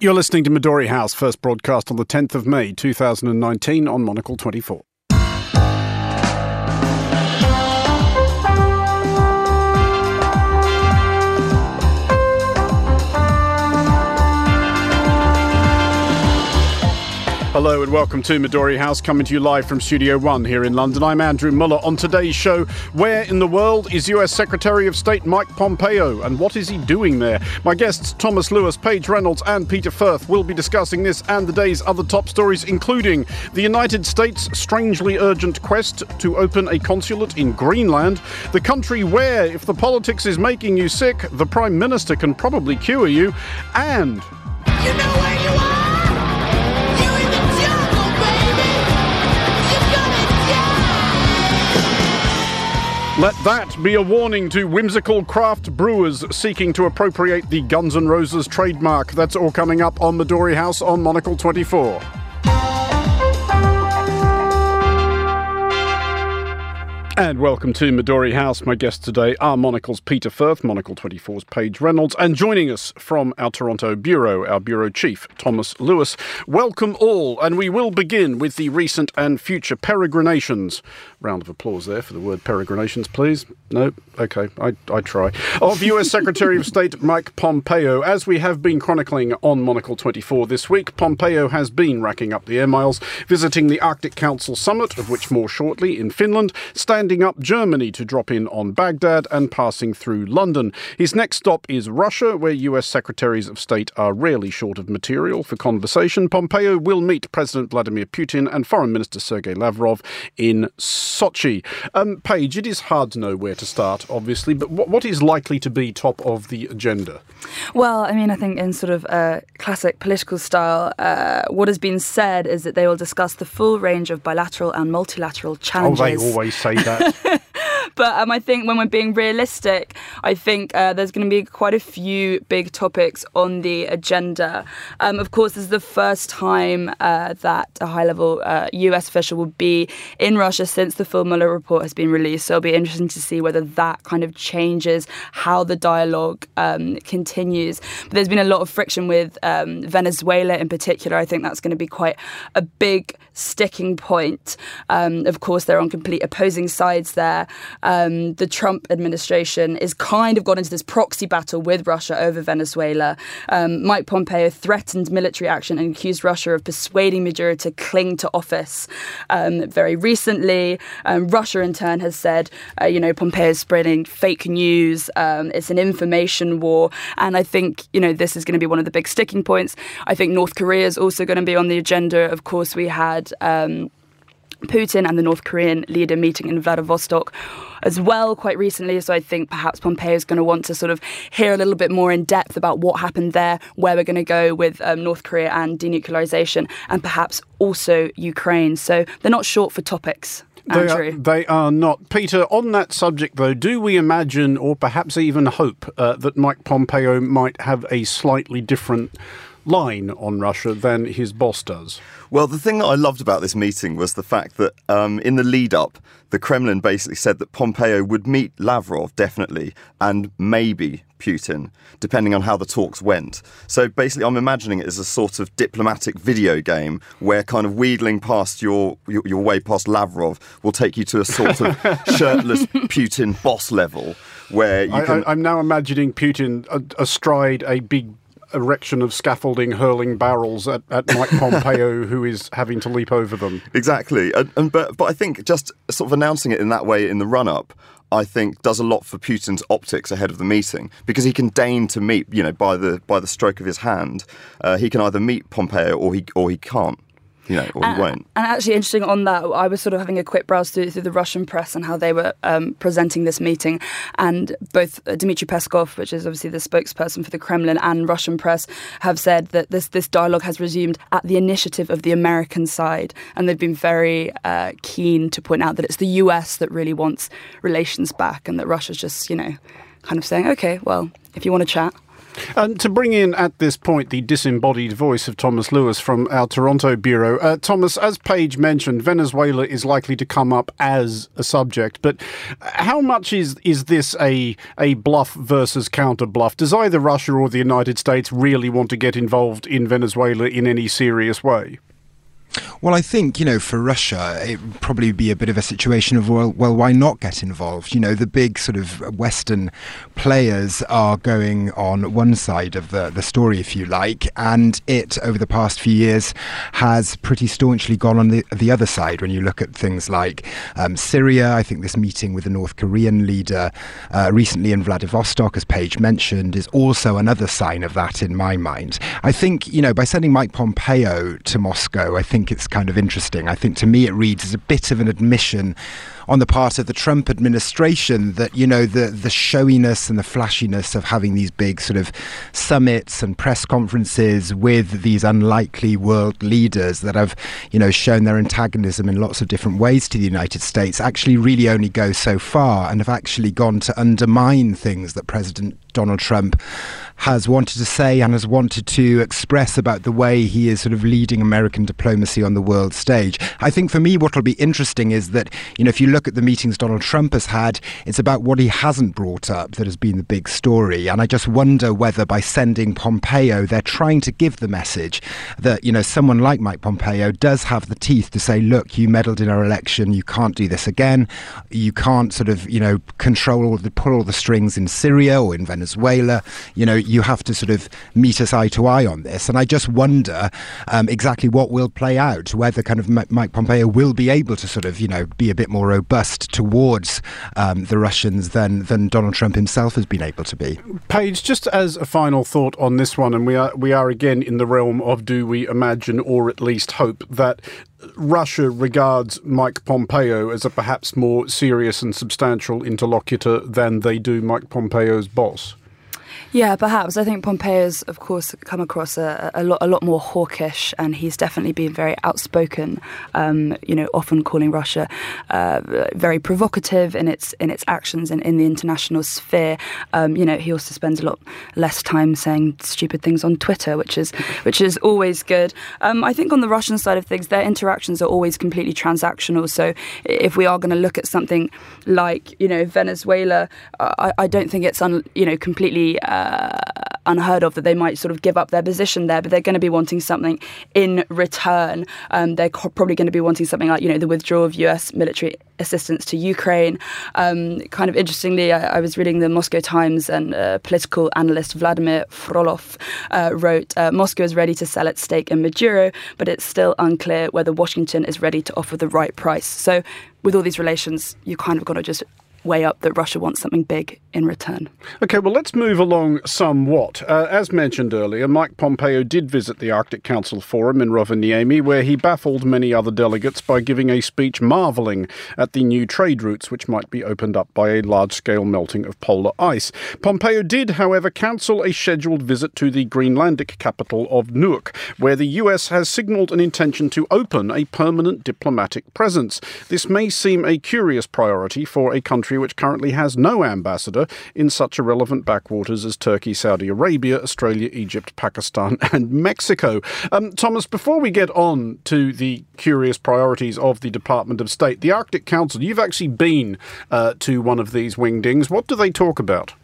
You're listening to Midori House, first broadcast on the 10th of May 2019 on Monocle 24. Hello and welcome to Midori House, coming to you live from Studio One here in London. I'm Andrew Mueller. On today's show, where in the world is US Secretary of State Mike Pompeo and what is he doing there? My guests, Thomas Lewis, Paige Reynolds, and Peter Firth, will be discussing this and the day's other top stories, including the United States' strangely urgent quest to open a consulate in Greenland, the country where, if the politics is making you sick, the Prime Minister can probably cure you, and. You know where you are! Let that be a warning to whimsical craft brewers seeking to appropriate the Guns N' Roses trademark. That's all coming up on Midori House on Monocle 24. And welcome to Midori House. My guests today are Monocle's Peter Firth, Monocle 24's Paige Reynolds, and joining us from our Toronto bureau, our bureau chief, Thomas Lewis. Welcome all, and we will begin with the recent and future peregrinations. Round of applause there for the word peregrinations, please. No? Okay, I, I try. Of US Secretary of State Mike Pompeo. As we have been chronicling on Monocle 24 this week, Pompeo has been racking up the air miles, visiting the Arctic Council summit, of which more shortly, in Finland, standing up Germany to drop in on Baghdad and passing through London. His next stop is Russia, where US Secretaries of State are rarely short of material for conversation. Pompeo will meet President Vladimir Putin and Foreign Minister Sergei Lavrov in Sochi. Um, Paige, it is hard to know where to start, obviously, but what, what is likely to be top of the agenda? Well, I mean, I think in sort of uh, classic political style, uh, what has been said is that they will discuss the full range of bilateral and multilateral challenges. Oh, they always say that much. But um, I think when we're being realistic, I think uh, there's going to be quite a few big topics on the agenda. Um, of course, this is the first time uh, that a high level uh, US official will be in Russia since the full Mueller report has been released. So it'll be interesting to see whether that kind of changes how the dialogue um, continues. But there's been a lot of friction with um, Venezuela in particular. I think that's going to be quite a big sticking point. Um, of course, they're on complete opposing sides there. Um, the Trump administration is kind of got into this proxy battle with Russia over Venezuela. Um, Mike Pompeo threatened military action and accused Russia of persuading Maduro to cling to office. Um, very recently, um, Russia in turn has said, uh, you know, Pompeo is spreading fake news. Um, it's an information war, and I think you know this is going to be one of the big sticking points. I think North Korea is also going to be on the agenda. Of course, we had. Um, Putin and the North Korean leader meeting in Vladivostok as well quite recently. So I think perhaps Pompeo is going to want to sort of hear a little bit more in depth about what happened there, where we're going to go with um, North Korea and denuclearization, and perhaps also Ukraine. So they're not short for topics. They are, Andrew. they are not. Peter, on that subject, though, do we imagine or perhaps even hope uh, that Mike Pompeo might have a slightly different line on Russia than his boss does? Well, the thing that I loved about this meeting was the fact that um, in the lead up, the Kremlin basically said that Pompeo would meet Lavrov definitely and maybe Putin, depending on how the talks went. So basically, I'm imagining it as a sort of diplomatic video game where kind of wheedling past your, your, your way past Lavrov will take you to a sort of shirtless Putin boss level where you I, can. I, I'm now imagining Putin astride a big erection of scaffolding hurling barrels at, at Mike Pompeo, who is having to leap over them. Exactly, and, and but but I think just sort of announcing it in that way in the run up, I think does a lot for Putin's optics ahead of the meeting because he can deign to meet, you know, by the by the stroke of his hand, uh, he can either meet Pompeo or he or he can't, you know, or he won't. And actually, interesting on that, I was sort of having a quick browse through, through the Russian press and how they were um, presenting this meeting. And both uh, Dmitry Peskov, which is obviously the spokesperson for the Kremlin, and Russian press have said that this, this dialogue has resumed at the initiative of the American side. And they've been very uh, keen to point out that it's the US that really wants relations back and that Russia's just, you know, kind of saying, okay, well, if you want to chat. To bring in at this point the disembodied voice of Thomas Lewis from our Toronto bureau, uh, Thomas, as Paige mentioned, Venezuela is likely to come up as a subject. But how much is is this a a bluff versus counter bluff? Does either Russia or the United States really want to get involved in Venezuela in any serious way? Well, I think, you know, for Russia, it would probably be a bit of a situation of, well, well, why not get involved? You know, the big sort of Western players are going on one side of the, the story, if you like, and it, over the past few years, has pretty staunchly gone on the, the other side. When you look at things like um, Syria, I think this meeting with the North Korean leader uh, recently in Vladivostok, as Paige mentioned, is also another sign of that in my mind. I think, you know, by sending Mike Pompeo to Moscow, I think it's kind of interesting. I think to me it reads as a bit of an admission on the part of the Trump administration that you know the the showiness and the flashiness of having these big sort of summits and press conferences with these unlikely world leaders that have you know shown their antagonism in lots of different ways to the United States actually really only go so far and have actually gone to undermine things that President Donald Trump has wanted to say and has wanted to express about the way he is sort of leading American diplomacy on the world stage. I think for me, what will be interesting is that, you know, if you look at the meetings Donald Trump has had, it's about what he hasn't brought up that has been the big story. And I just wonder whether by sending Pompeo, they're trying to give the message that, you know, someone like Mike Pompeo does have the teeth to say, look, you meddled in our election, you can't do this again. You can't sort of, you know, control all the, pull all the strings in Syria or in Venezuela. You know, you have to sort of meet us eye to eye on this. And I just wonder um, exactly what will play out, whether kind of Mike Pompeo will be able to sort of, you know, be a bit more robust towards um, the Russians than, than Donald Trump himself has been able to be. Paige, just as a final thought on this one, and we are we are again in the realm of do we imagine or at least hope that Russia regards Mike Pompeo as a perhaps more serious and substantial interlocutor than they do Mike Pompeo's boss. Yeah, perhaps. I think Pompeo has, of course, come across a, a, lot, a lot more hawkish, and he's definitely been very outspoken. Um, you know, often calling Russia uh, very provocative in its in its actions in, in the international sphere. Um, you know, he also spends a lot less time saying stupid things on Twitter, which is which is always good. Um, I think on the Russian side of things, their interactions are always completely transactional. So if we are going to look at something like you know Venezuela, I, I, don't think it's un, you know completely. Uh, uh, unheard of that they might sort of give up their position there, but they're going to be wanting something in return. Um, they're co- probably going to be wanting something like, you know, the withdrawal of US military assistance to Ukraine. Um, kind of interestingly, I, I, was reading the Moscow Times and uh, political analyst Vladimir Frolov uh, wrote uh, Moscow is ready to sell its stake in Maduro, but it's still unclear whether Washington is ready to offer the right price. So, with all these relations, you kind of got to just weigh up that Russia wants something big in return. Okay, well, let's move along somewhat. Uh, as mentioned earlier, Mike Pompeo did visit the Arctic Council Forum in Rovaniemi, where he baffled many other delegates by giving a speech marvelling at the new trade routes which might be opened up by a large scale melting of polar ice. Pompeo did, however, cancel a scheduled visit to the Greenlandic capital of Nuuk, where the US has signalled an intention to open a permanent diplomatic presence. This may seem a curious priority for a country which currently has no ambassador in such irrelevant backwaters as Turkey, Saudi Arabia, Australia, Egypt, Pakistan, and Mexico. Um, Thomas, before we get on to the curious priorities of the Department of State, the Arctic Council, you've actually been uh, to one of these wingdings. What do they talk about?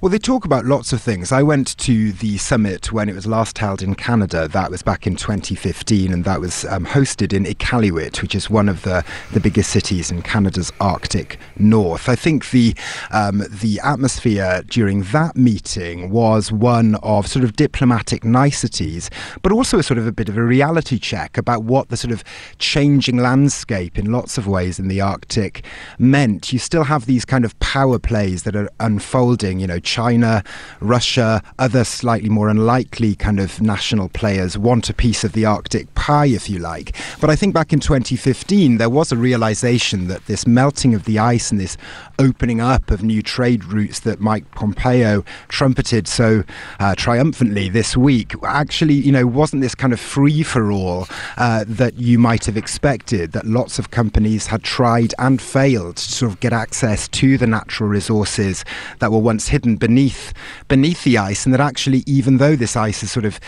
Well, they talk about lots of things. I went to the summit when it was last held in Canada. That was back in 2015, and that was um, hosted in Iqaluit, which is one of the, the biggest cities in Canada's Arctic north. I think the um, the atmosphere during that meeting was one of sort of diplomatic niceties, but also a sort of a bit of a reality check about what the sort of changing landscape in lots of ways in the Arctic meant. You still have these kind of power plays that are unfolding you know, China, Russia, other slightly more unlikely kind of national players want a piece of the Arctic pie, if you like. But I think back in 2015, there was a realization that this melting of the ice and this opening up of new trade routes that Mike Pompeo trumpeted so uh, triumphantly this week actually, you know, wasn't this kind of free for all uh, that you might have expected, that lots of companies had tried and failed to sort of get access to the natural resources that were once hidden beneath beneath the ice, and that actually, even though this ice is sort of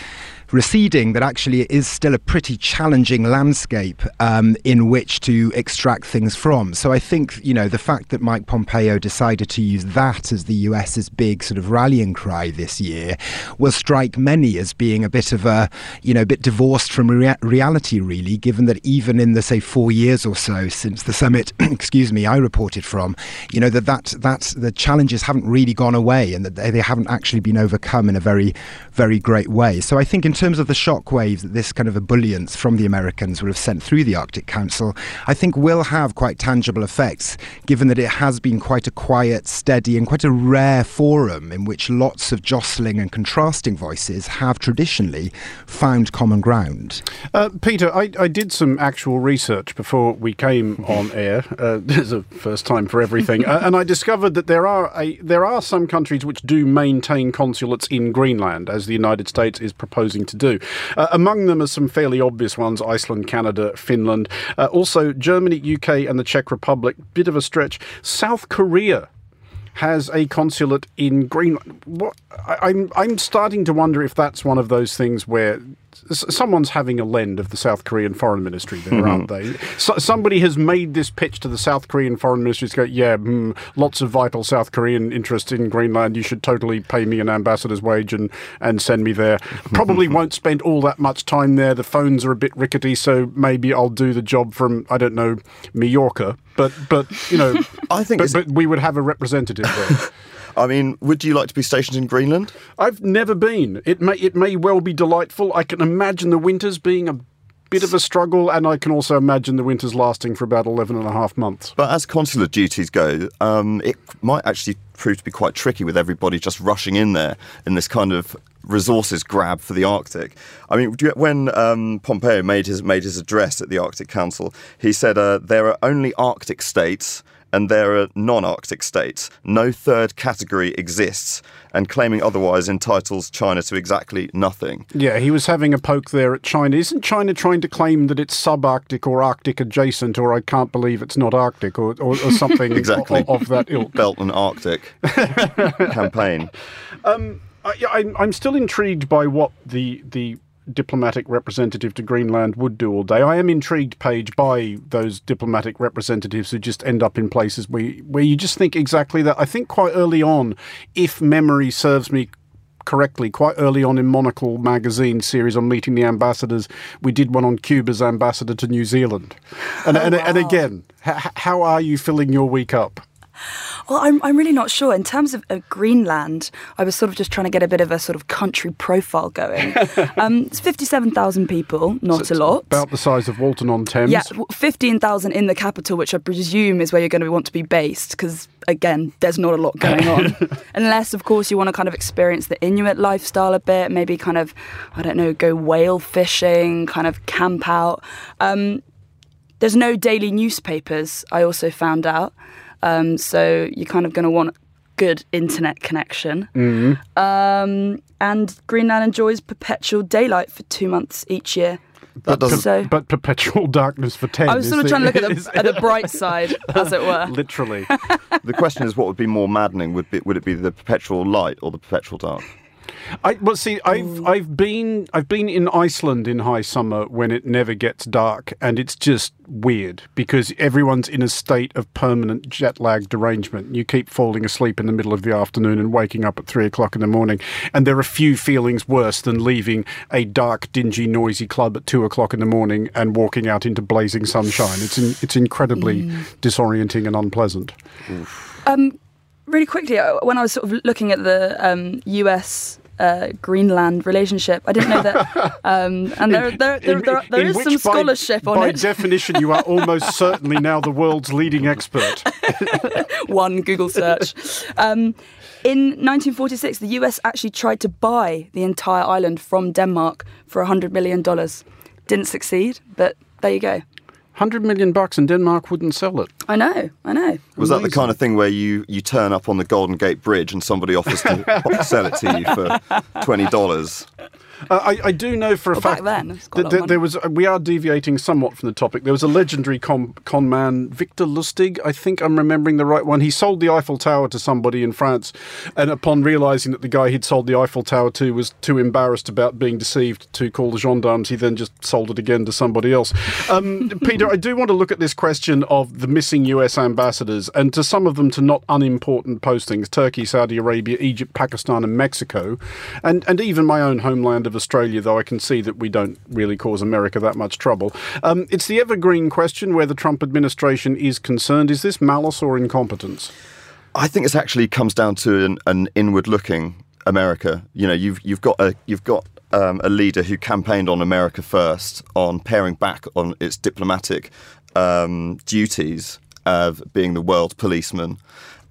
receding, that actually it is still a pretty challenging landscape um, in which to extract things from. So I think you know the fact that Mike Pompeo decided to use that as the US's big sort of rallying cry this year will strike many as being a bit of a you know a bit divorced from rea- reality, really. Given that even in the say four years or so since the summit, excuse me, I reported from, you know that that that the challenges haven't really gone away and that they, they haven't actually been overcome in a very very great way. So I think in terms of the shockwaves that this kind of ebullience from the Americans would have sent through the Arctic Council, I think will have quite tangible effects, given that it has been quite a quiet, steady, and quite a rare forum in which lots of jostling and contrasting voices have traditionally found common ground. Uh, Peter, I, I did some actual research before we came on air. Uh, there's a first time for everything, uh, and I discovered that there are a there are some countries which do maintain consulates in Greenland, as the United States is proposing to do. Uh, among them are some fairly obvious ones: Iceland, Canada, Finland, uh, also Germany, UK, and the Czech Republic. Bit of a stretch. South Korea has a consulate in Greenland. What I, I'm I'm starting to wonder if that's one of those things where someone's having a lend of the South Korean foreign ministry there, aren't they? So, somebody has made this pitch to the South Korean foreign ministry to go, yeah, mm, lots of vital South Korean interest in Greenland. You should totally pay me an ambassador's wage and, and send me there. Probably won't spend all that much time there. The phones are a bit rickety, so maybe I'll do the job from, I don't know, Mallorca. But, but you know, I think but, but we would have a representative there. I mean, would you like to be stationed in Greenland? I've never been. It may it may well be delightful. I can imagine the winters being a bit of a struggle, and I can also imagine the winters lasting for about 11 and a half months. But as consular duties go, um, it might actually prove to be quite tricky with everybody just rushing in there in this kind of resources grab for the Arctic. I mean, when um, Pompeo made his made his address at the Arctic Council, he said uh, there are only Arctic states. And there are non Arctic states. No third category exists, and claiming otherwise entitles China to exactly nothing. Yeah, he was having a poke there at China. Isn't China trying to claim that it's subarctic or Arctic adjacent, or I can't believe it's not Arctic, or, or, or something Exactly. of, of that ilk? Belt and Arctic campaign. Um, I, I'm, I'm still intrigued by what the the diplomatic representative to Greenland would do all day. I am intrigued, Paige, by those diplomatic representatives who just end up in places where where you just think exactly that. I think quite early on, if memory serves me correctly, quite early on in Monocle magazine series on meeting the ambassadors, we did one on Cuba's ambassador to New Zealand. And oh, and, and again, how are you filling your week up? Well, I'm, I'm really not sure. In terms of, of Greenland, I was sort of just trying to get a bit of a sort of country profile going. um, it's 57,000 people, not a lot. About the size of Walton on Thames. Yeah, 15,000 in the capital, which I presume is where you're going to want to be based, because again, there's not a lot going on. Unless, of course, you want to kind of experience the Inuit lifestyle a bit, maybe kind of, I don't know, go whale fishing, kind of camp out. Um, there's no daily newspapers, I also found out. Um, so you're kind of going to want good internet connection. Um, and Greenland enjoys perpetual daylight for two months each year. That doesn't. So But perpetual darkness for ten. I was sort of the- trying to look at the, at the bright side, as it were. literally. The question is, what would be more maddening? Would be, would it be the perpetual light or the perpetual dark? I well see I've I've been I've been in Iceland in high summer when it never gets dark and it's just weird because everyone's in a state of permanent jet lag derangement. You keep falling asleep in the middle of the afternoon and waking up at three o'clock in the morning. And there are few feelings worse than leaving a dark, dingy, noisy club at two o'clock in the morning and walking out into blazing sunshine. It's in, it's incredibly disorienting and unpleasant. Um, really quickly, uh, when I was sort of looking at the um, US. Uh, Greenland relationship. I didn't know that, um, and there, there, there, In- there, there is some by- scholarship on by it. By definition, you are almost certainly now the world's leading expert. One Google search. Um, in 1946, the US actually tried to buy the entire island from Denmark for $100 million. Didn't succeed, but there you go. Hundred million bucks and Denmark wouldn't sell it. I know, I know. Was that the kind of thing where you, you turn up on the Golden Gate Bridge and somebody offers to sell it to you for twenty dollars? Uh, I, I do know for a Well, fact back then, a that there, was. We are deviating somewhat from the topic. There was a legendary con, con man, Victor Lustig. I think I'm remembering the right one. He sold the Eiffel Tower to somebody in France, and upon realizing that the guy he'd sold the Eiffel Tower to was too embarrassed about being deceived to call the gendarmes, he then just sold it again to somebody else. Um, Peter, I do want to look at this question of the missing U.S. ambassadors, and to some of them to not unimportant postings: Turkey, Saudi Arabia, Egypt, Pakistan, and Mexico, and and even my own homeland of Australia. Though I can see that we don't really cause America that much trouble. Um, it's the evergreen question where the Trump administration is concerned: is this malice or incompetence? I think it actually comes down to an, an inward-looking America. You know, you've you've got a you've got um, a leader who campaigned on America first, on paring back on its diplomatic um, duties of being the world policeman.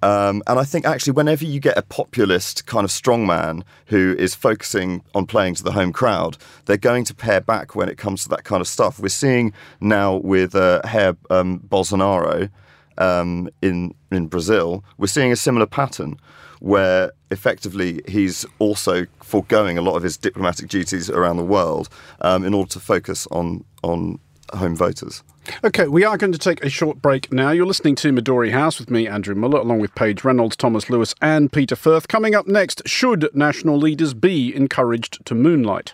Um, and I think actually, whenever you get a populist kind of strongman who is focusing on playing to the home crowd, they're going to pare back when it comes to that kind of stuff. We're seeing now with uh, um, Bolsonaro um, in in Brazil, we're seeing a similar pattern where effectively he's also foregoing a lot of his diplomatic duties around the world um, in order to focus on on home voters. Okay, we are going to take a short break now. You're listening to Midori House with me, Andrew Mueller, along with Paige Reynolds, Thomas Lewis, and Peter Firth. Coming up next, should national leaders be encouraged to moonlight?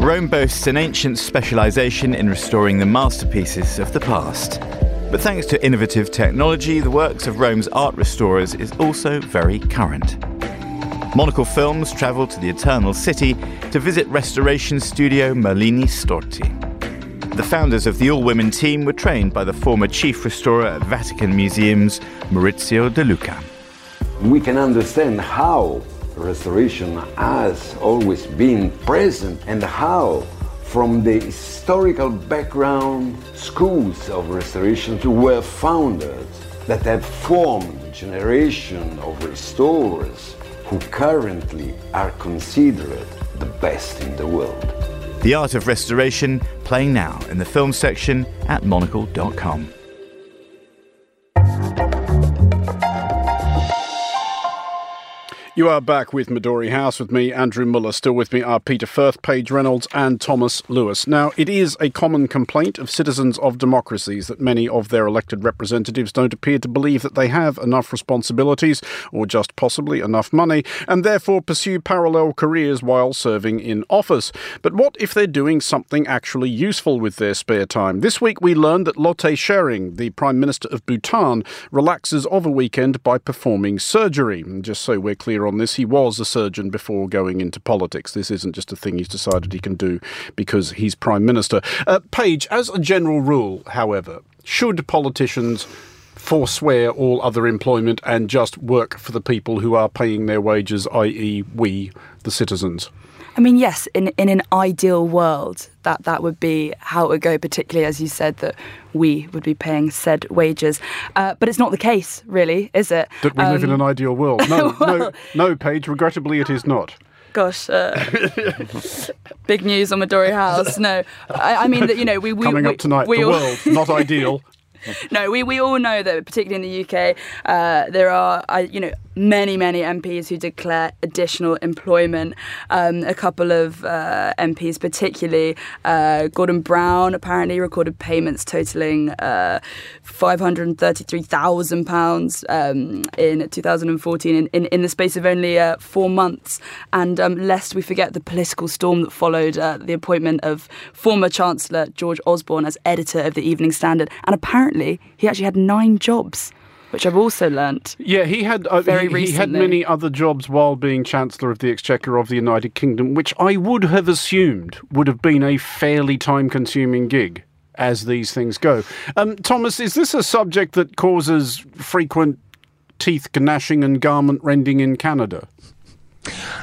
Rome boasts an ancient specialisation in restoring the masterpieces of the past. But thanks to innovative technology, the works of Rome's art restorers is also very current. Monocle Films travelled to the Eternal City to visit restoration studio Merlini Storti. The founders of the all women team were trained by the former chief restorer at Vatican Museums, Maurizio De Luca. we can understand how restoration has always been present and how from the historical background schools of restoration were founded that have formed a generation of restorers who currently are considered the best in the world. The Art of Restoration playing now in the film section at monocle.com. You are back with Midori House with me, Andrew Mueller. Still with me are Peter Firth, Paige Reynolds, and Thomas Lewis. Now, it is a common complaint of citizens of democracies that many of their elected representatives don't appear to believe that they have enough responsibilities or just possibly enough money, and therefore pursue parallel careers while serving in office. But what if they're doing something actually useful with their spare time? This week we learned that Lotay Tshering, the Prime Minister of Bhutan, relaxes of a weekend by performing surgery. Just so we're clear on this, he was a surgeon before going into politics. This isn't just a thing he's decided he can do because he's Prime Minister. Uh, Paige, as a general rule, however, should politicians forswear all other employment and just work for the people who are paying their wages, i.e., we, the citizens? I mean, yes, in in an ideal world, that that would be how it would go. Particularly as you said that we would be paying said wages, uh, but it's not the case, really, is it? That we live in Um, an ideal world. No, no, no, Paige, regrettably it is not. Gosh, uh, big news on Midori House. No, I, I mean that you know we, we Coming we, up tonight, we the all- world, not ideal. no, we, we all know that, particularly in the UK, uh, there are uh, you know many many MPs who declare additional employment. Um, a couple of uh, MPs, particularly uh, Gordon Brown, apparently recorded payments totaling uh, five hundred thirty-three thousand pounds um, in 2014, in, in, in the space of only uh, four months. And um, lest we forget the political storm that followed uh, the appointment of former Chancellor George Osborne as editor of the Evening Standard, and apparently he actually had nine jobs, which I've also learnt. Yeah, he had uh, Very he, he had many other jobs while being Chancellor of the Exchequer of the United Kingdom, which I would have assumed would have been a fairly time-consuming gig. As these things go, um, Thomas, is this a subject that causes frequent teeth gnashing and garment rending in Canada?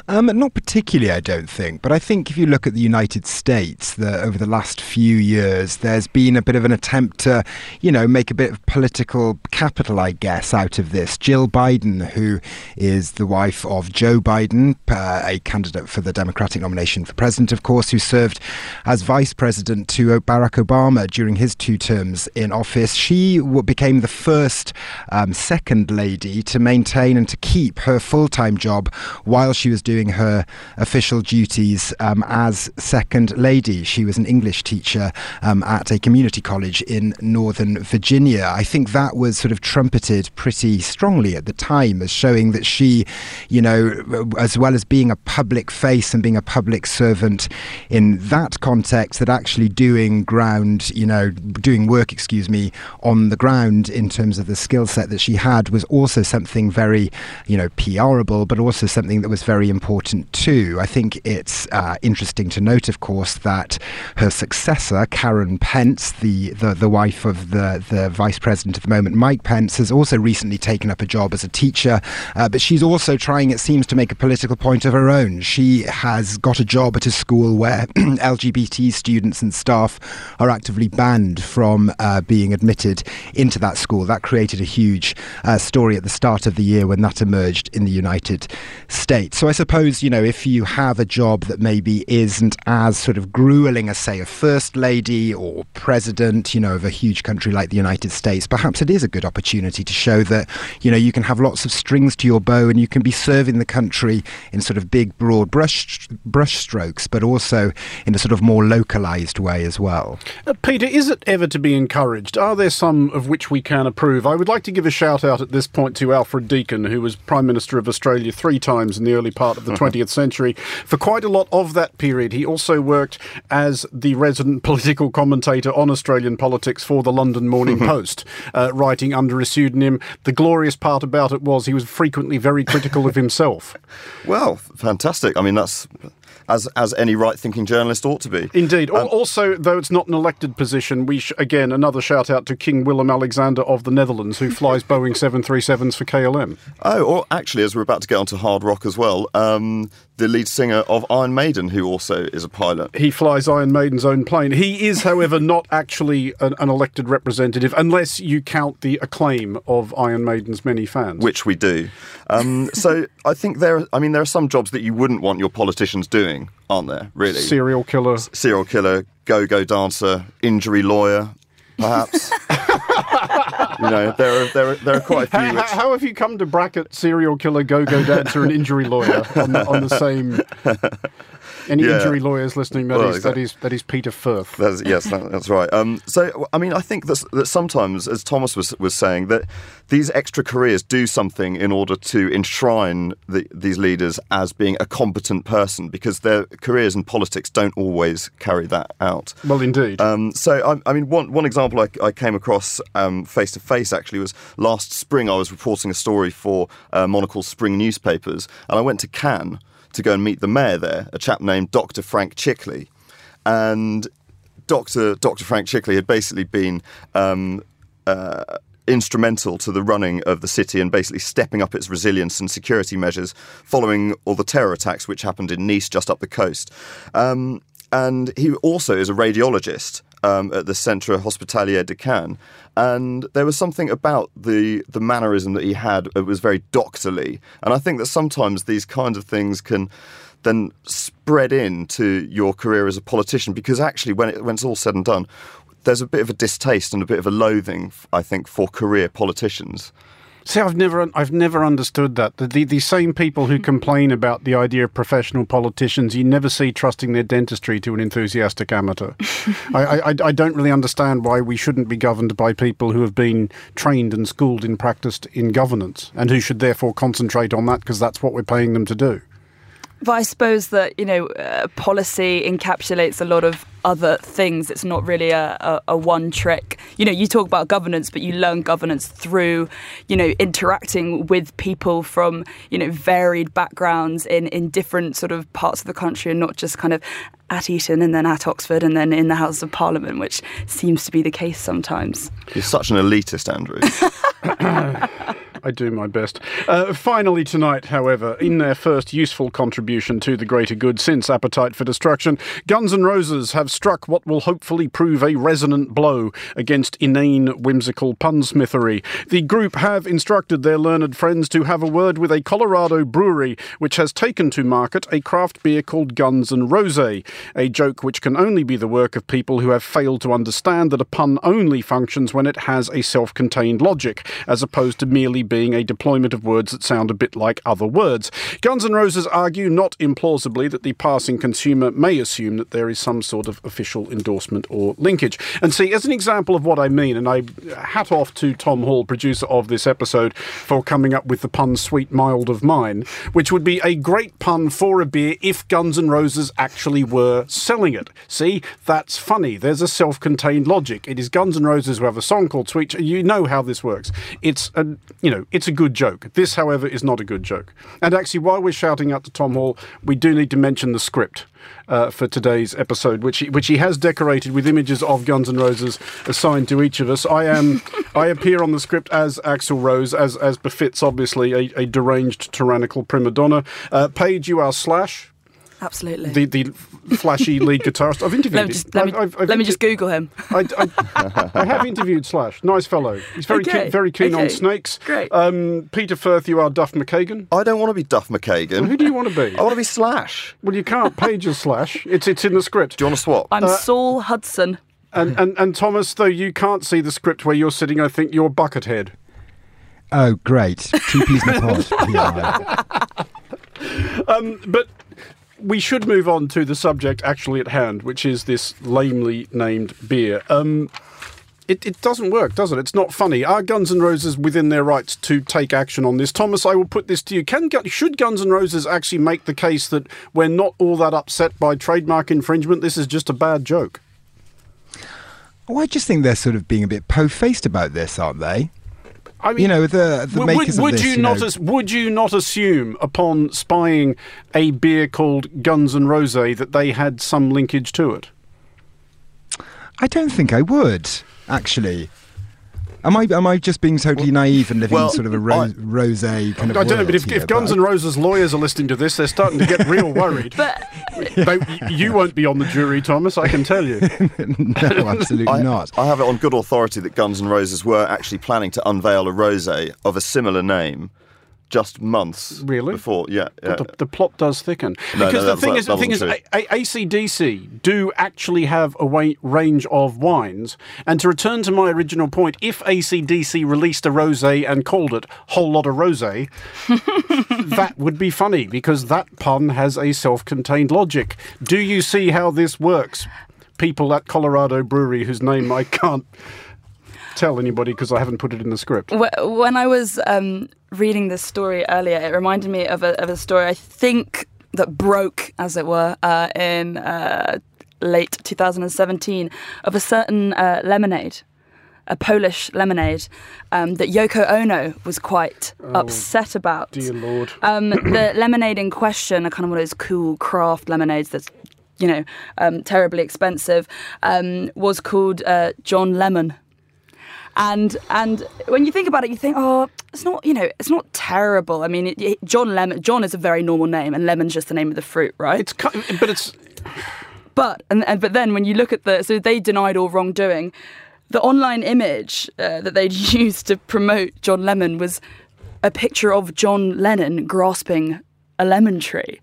Um, not particularly, I don't think. But I think if you look at the United States, the, over the last few years, there's been a bit of an attempt to, you know, make a bit of political capital, I guess, out of this. Jill Biden, who is the wife of Joe Biden, uh, a candidate for the Democratic nomination for president, of course, who served as vice president to Barack Obama during his two terms in office. She became the first um, second lady to maintain and to keep her full time job while she was doing her official duties um, as second lady. She was an English teacher um, at a community college in Northern Virginia. I think that was sort of trumpeted pretty strongly at the time as showing that she, you know, as well as being a public face and being a public servant in that context, that actually doing ground, you know, doing work, excuse me, on the ground in terms of the skill set that she had was also something very, you know, PRable, but also something that was very important too. I think it's uh, interesting to note, of course, that her successor, Karen Pence, the, the, the wife of the, the vice president at the moment, Mike Pence, has also recently taken up a job as a teacher, uh, but she's also trying, it seems, to make a political point of her own. She has got a job at a school where LGBT students and staff are actively banned from uh, being admitted into that school. That created a huge uh, story at the start of the year when that emerged in the United States. So I suppose, you know, if you have a job that maybe isn't as sort of grueling as, say, a first lady or president, you know, of a huge country like the United States, perhaps it is a good opportunity to show that, you know, you can have lots of strings to your bow and you can be serving the country in sort of big, broad brush, brush strokes, but also in a sort of more localized way as well. Uh, Peter, is it ever to be encouraged? Are there some of which we can approve? I would like to give a shout out at this point to Alfred Deakin, who was Prime Minister of Australia three times in the early part of the 20th century. For quite a lot of that period, he also worked as the resident political commentator on Australian politics for the London Morning Post, uh, writing under a pseudonym. The glorious part about it was he was frequently very critical of himself. Well, fantastic. I mean, that's as as any right-thinking journalist ought to be. Indeed. Al also, though it's not an elected position, we sh- again another shout out to King Willem Alexander of the Netherlands, who flies Boeing 737s for KLM. Oh, or actually, as we're about to get onto hard rock as well, um, the lead singer of Iron Maiden, who also is a pilot. He flies Iron Maiden's own plane. He is, however, not actually an, an elected representative, unless you count the acclaim of Iron Maiden's many fans. Which we do. Um, so I think there. I mean, there are some jobs that you wouldn't want your politicians doing, aren't there? Really, serial killer. serial killer, go-go dancer, injury lawyer, perhaps. you know, there are there are, there are quite a few. How, which- how have you come to bracket serial killer, go-go dancer, and injury lawyer on the, on the same? Any Yeah. injury lawyers listening? That is Well, that exactly. is that is Peter Firth. That's, yes, that, that's right. Um, so, I mean, I think that, that sometimes, as Thomas was, was saying, that these extra careers do something in order to enshrine the, these leaders as being a competent person because their careers in politics don't always carry that out. Well, indeed. Um, so, I, I mean, one, one example I, I came across face to face actually was last spring. I was reporting a story for uh, Monocle's spring newspapers, and I went to Cannes to go and meet the mayor there, a chap named Dr. Franck Chikli. And Dr. Dr. Franck Chikli had basically been um, uh, instrumental to the running of the city and basically stepping up its resilience and security measures following all the terror attacks which happened in Nice, just up the coast. Um, and he also is a radiologist um, at the Centre Hospitalier de Cannes. And there was something about the the mannerism that he had. It was very doctorly, and I think that sometimes these kinds of things can then spread into your career as a politician because actually, when, it, when it's all said and done, there's a bit of a distaste and a bit of a loathing, I think, for career politicians. See, I've never, I've never understood that. The, the, the same people who hmm. complain about the idea of professional politicians, you never see trusting their dentistry to an enthusiastic amateur. I, I, I don't really understand why we shouldn't be governed by people who have been trained and schooled and practiced in governance, and who should therefore concentrate on that because that's what we're paying them to do. But I suppose that you know, uh, policy encapsulates a lot of other things. It's not really a, a, a one trick. You know, you talk about governance, but you learn governance through, you know, interacting with people from you know varied backgrounds in in different sort of parts of the country, and not just kind of at Eton and then at Oxford and then in the House of Parliament, which seems to be the case sometimes. You're such an elitist, Andrew. I do my best. Uh, finally, tonight, however, in their first useful contribution to the greater good since Appetite for Destruction, Guns N' Roses have struck what will hopefully prove a resonant blow against inane, whimsical punsmithery. The group have instructed their learned friends to have a word with a Colorado brewery which has taken to market a craft beer called Guns N' Rose, a joke which can only be the work of people who have failed to understand that a pun only functions when it has a self contained logic, as opposed to merely being a deployment of words that sound a bit like other words. Guns N' Roses argue, not implausibly, that the passing consumer may assume that there is some sort of official endorsement or linkage. And see, as an example of what I mean, and I hat off to Tom Hall, producer of this episode, for coming up with the pun "sweet mild" of mine, which would be a great pun for a beer if Guns N' Roses actually were selling it. See, that's funny. There's a self-contained logic. It is Guns N' Roses who have a song called "Sweet." You know how this works. It's a, you know, it's a good joke. This, however, is not a good joke. And actually, while we're shouting out to Tom Hall, we do need to mention the script. Uh, for today's episode, which he, which he has decorated with images of Guns N' Roses assigned to each of us. I am I appear on the script as Axl Rose, as as befits obviously a, a deranged tyrannical prima donna. Uh, Paige, you are Slash, Absolutely. the the flashy lead guitarist. I've interviewed let me just, let me, I've- I've- I've let me inter- just Google him. I, I, I have interviewed Slash. Nice fellow. He's very Okay, keen, very keen on snakes. great. Um, Peter Firth, you are Duff McKagan. I don't want to be Duff McKagan. Who do you want to be? I want to be Slash. Well, you can't. Paige is Slash. It's it's in the script. Do you want to swap? I'm Uh, Saul Hudson. And, and and Thomas, though you can't see the script where you're sitting, I think you're Buckethead. Oh, great. Two peas in a pod. Yeah. But we should move on to the subject actually at hand, which is this lamely named beer. Um, it, it doesn't work, does it? It's not funny. Are Guns N' Roses within their rights to take action on this? Thomas, I will put this to you. Can should Guns N' Roses actually make the case that we're not all that upset by trademark infringement? This is just a bad joke. Oh, I just think they're sort of being a bit po-faced about this, aren't they? I mean, You know, the the would, makers would of this. you you not know, as, would you not assume upon spying a beer called Guns and Rose that they had some linkage to it? I don't think I would actually. Am I am I just being totally naive and living well, in sort of a ro- I- rose kind of I don't know, but if, world if Guns but- N' Roses lawyers are listening to this, they're starting to get real worried. But Though y- you won't be on the jury, Thomas, I can tell you. no, absolutely I, not. I have it on good authority that Guns N' Roses were actually planning to unveil a rosé of a similar name just months Really? before. Yeah, yeah. But the, the plot does thicken. No, because no, the that- thing that- is, the that thing is, wasn't a- a- ACDC do actually have a wa- range of wines. And to return to my original point, if ACDC released a rosé and called it Whole Lot of Rosé, that would be funny because that pun has a self-contained logic. Do you see how this works? People at Colorado Brewery, whose name I can't tell anybody because I haven't put it in the script. When I was um, reading this story earlier, it reminded me of a, of a story I think that broke, as it were, uh, in uh, late 2017 of a certain uh, lemonade. A Polish lemonade um, that Yoko Ono was quite upset about. Oh, Dear Lord. Um, the lemonade in question, a kind of one of those cool craft lemonades that's, you know, um, terribly expensive, um, was called uh, John Lemon. And and when you think about it, you think, oh, it's not, you know, it's not terrible. I mean, it, it- John Lemon, John is a very normal name, and lemon's just the name of the fruit, right? It's but it's But and, and but then when you look at the so they denied all wrongdoing. The online image uh, that they'd used to promote John Lemon was a picture of John Lennon grasping a lemon tree.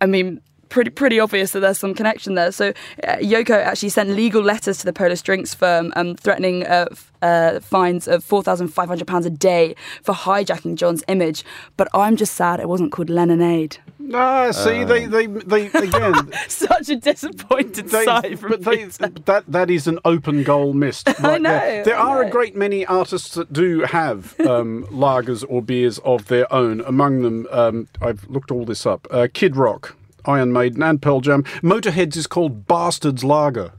I mean, pretty pretty obvious that there's some connection there. So uh, Yoko actually sent legal letters to the Polish drinks firm, um, threatening uh, f- uh, fines of four thousand five hundred pounds a day for hijacking John's image. But I'm just sad it wasn't called Lemonade. Ah, see, they, they, they, again, Such a disappointed they, sigh from but they, that, that is an open goal missed. Right know, There, there I are a great many artists that do have um, lagers or beers of their own. Among them, um, I've looked all this up uh, Kid Rock, Iron Maiden, and Pearl Jam. Motörhead's is called Bastards Lager.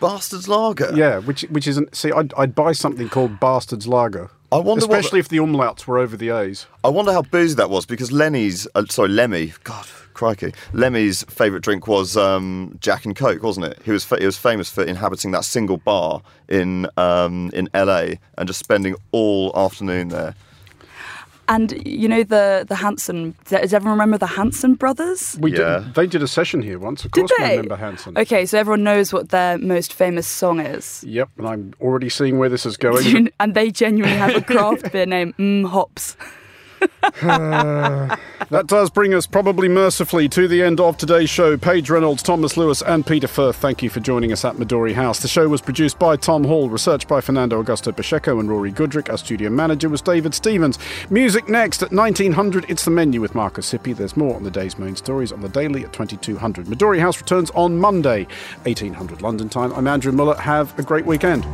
Bastards Lager. Yeah, which which isn't. See, I'd, I'd buy something called Bastards Lager. I wonder what Especially if the umlauts were over the A's. I wonder how boozy that was because Lenny's, uh, sorry, Lemmy, God, crikey, Lemmy's favourite drink was um, Jack and Coke, wasn't it? He was fa- he was famous for inhabiting that single bar in um, in LA and just spending all afternoon there. And you know the the Hanson. Does everyone remember the Hanson brothers? We Yeah. did, they did a session here once. Of Did course, we they? remember Hanson. Okay, so everyone knows what their most famous song is. Yep, and I'm already seeing where this is going. and they genuinely have a craft beer name, mm, Hops. That does bring us probably mercifully to the end of today's show. Paige Reynolds, Thomas Lewis, and Peter Firth, thank you for joining us at Midori House. The show was produced by Tom Hall, researched by Fernando Augusto Pacheco and Rory Goodrick. Our studio manager was David Stevens. Music next at 1900. It's the menu with Markus Hippi. There's more on the day's main stories on the daily at 2200. Midori House returns on Monday, 1800 London time. I'm Andrew Mueller. Have a great weekend.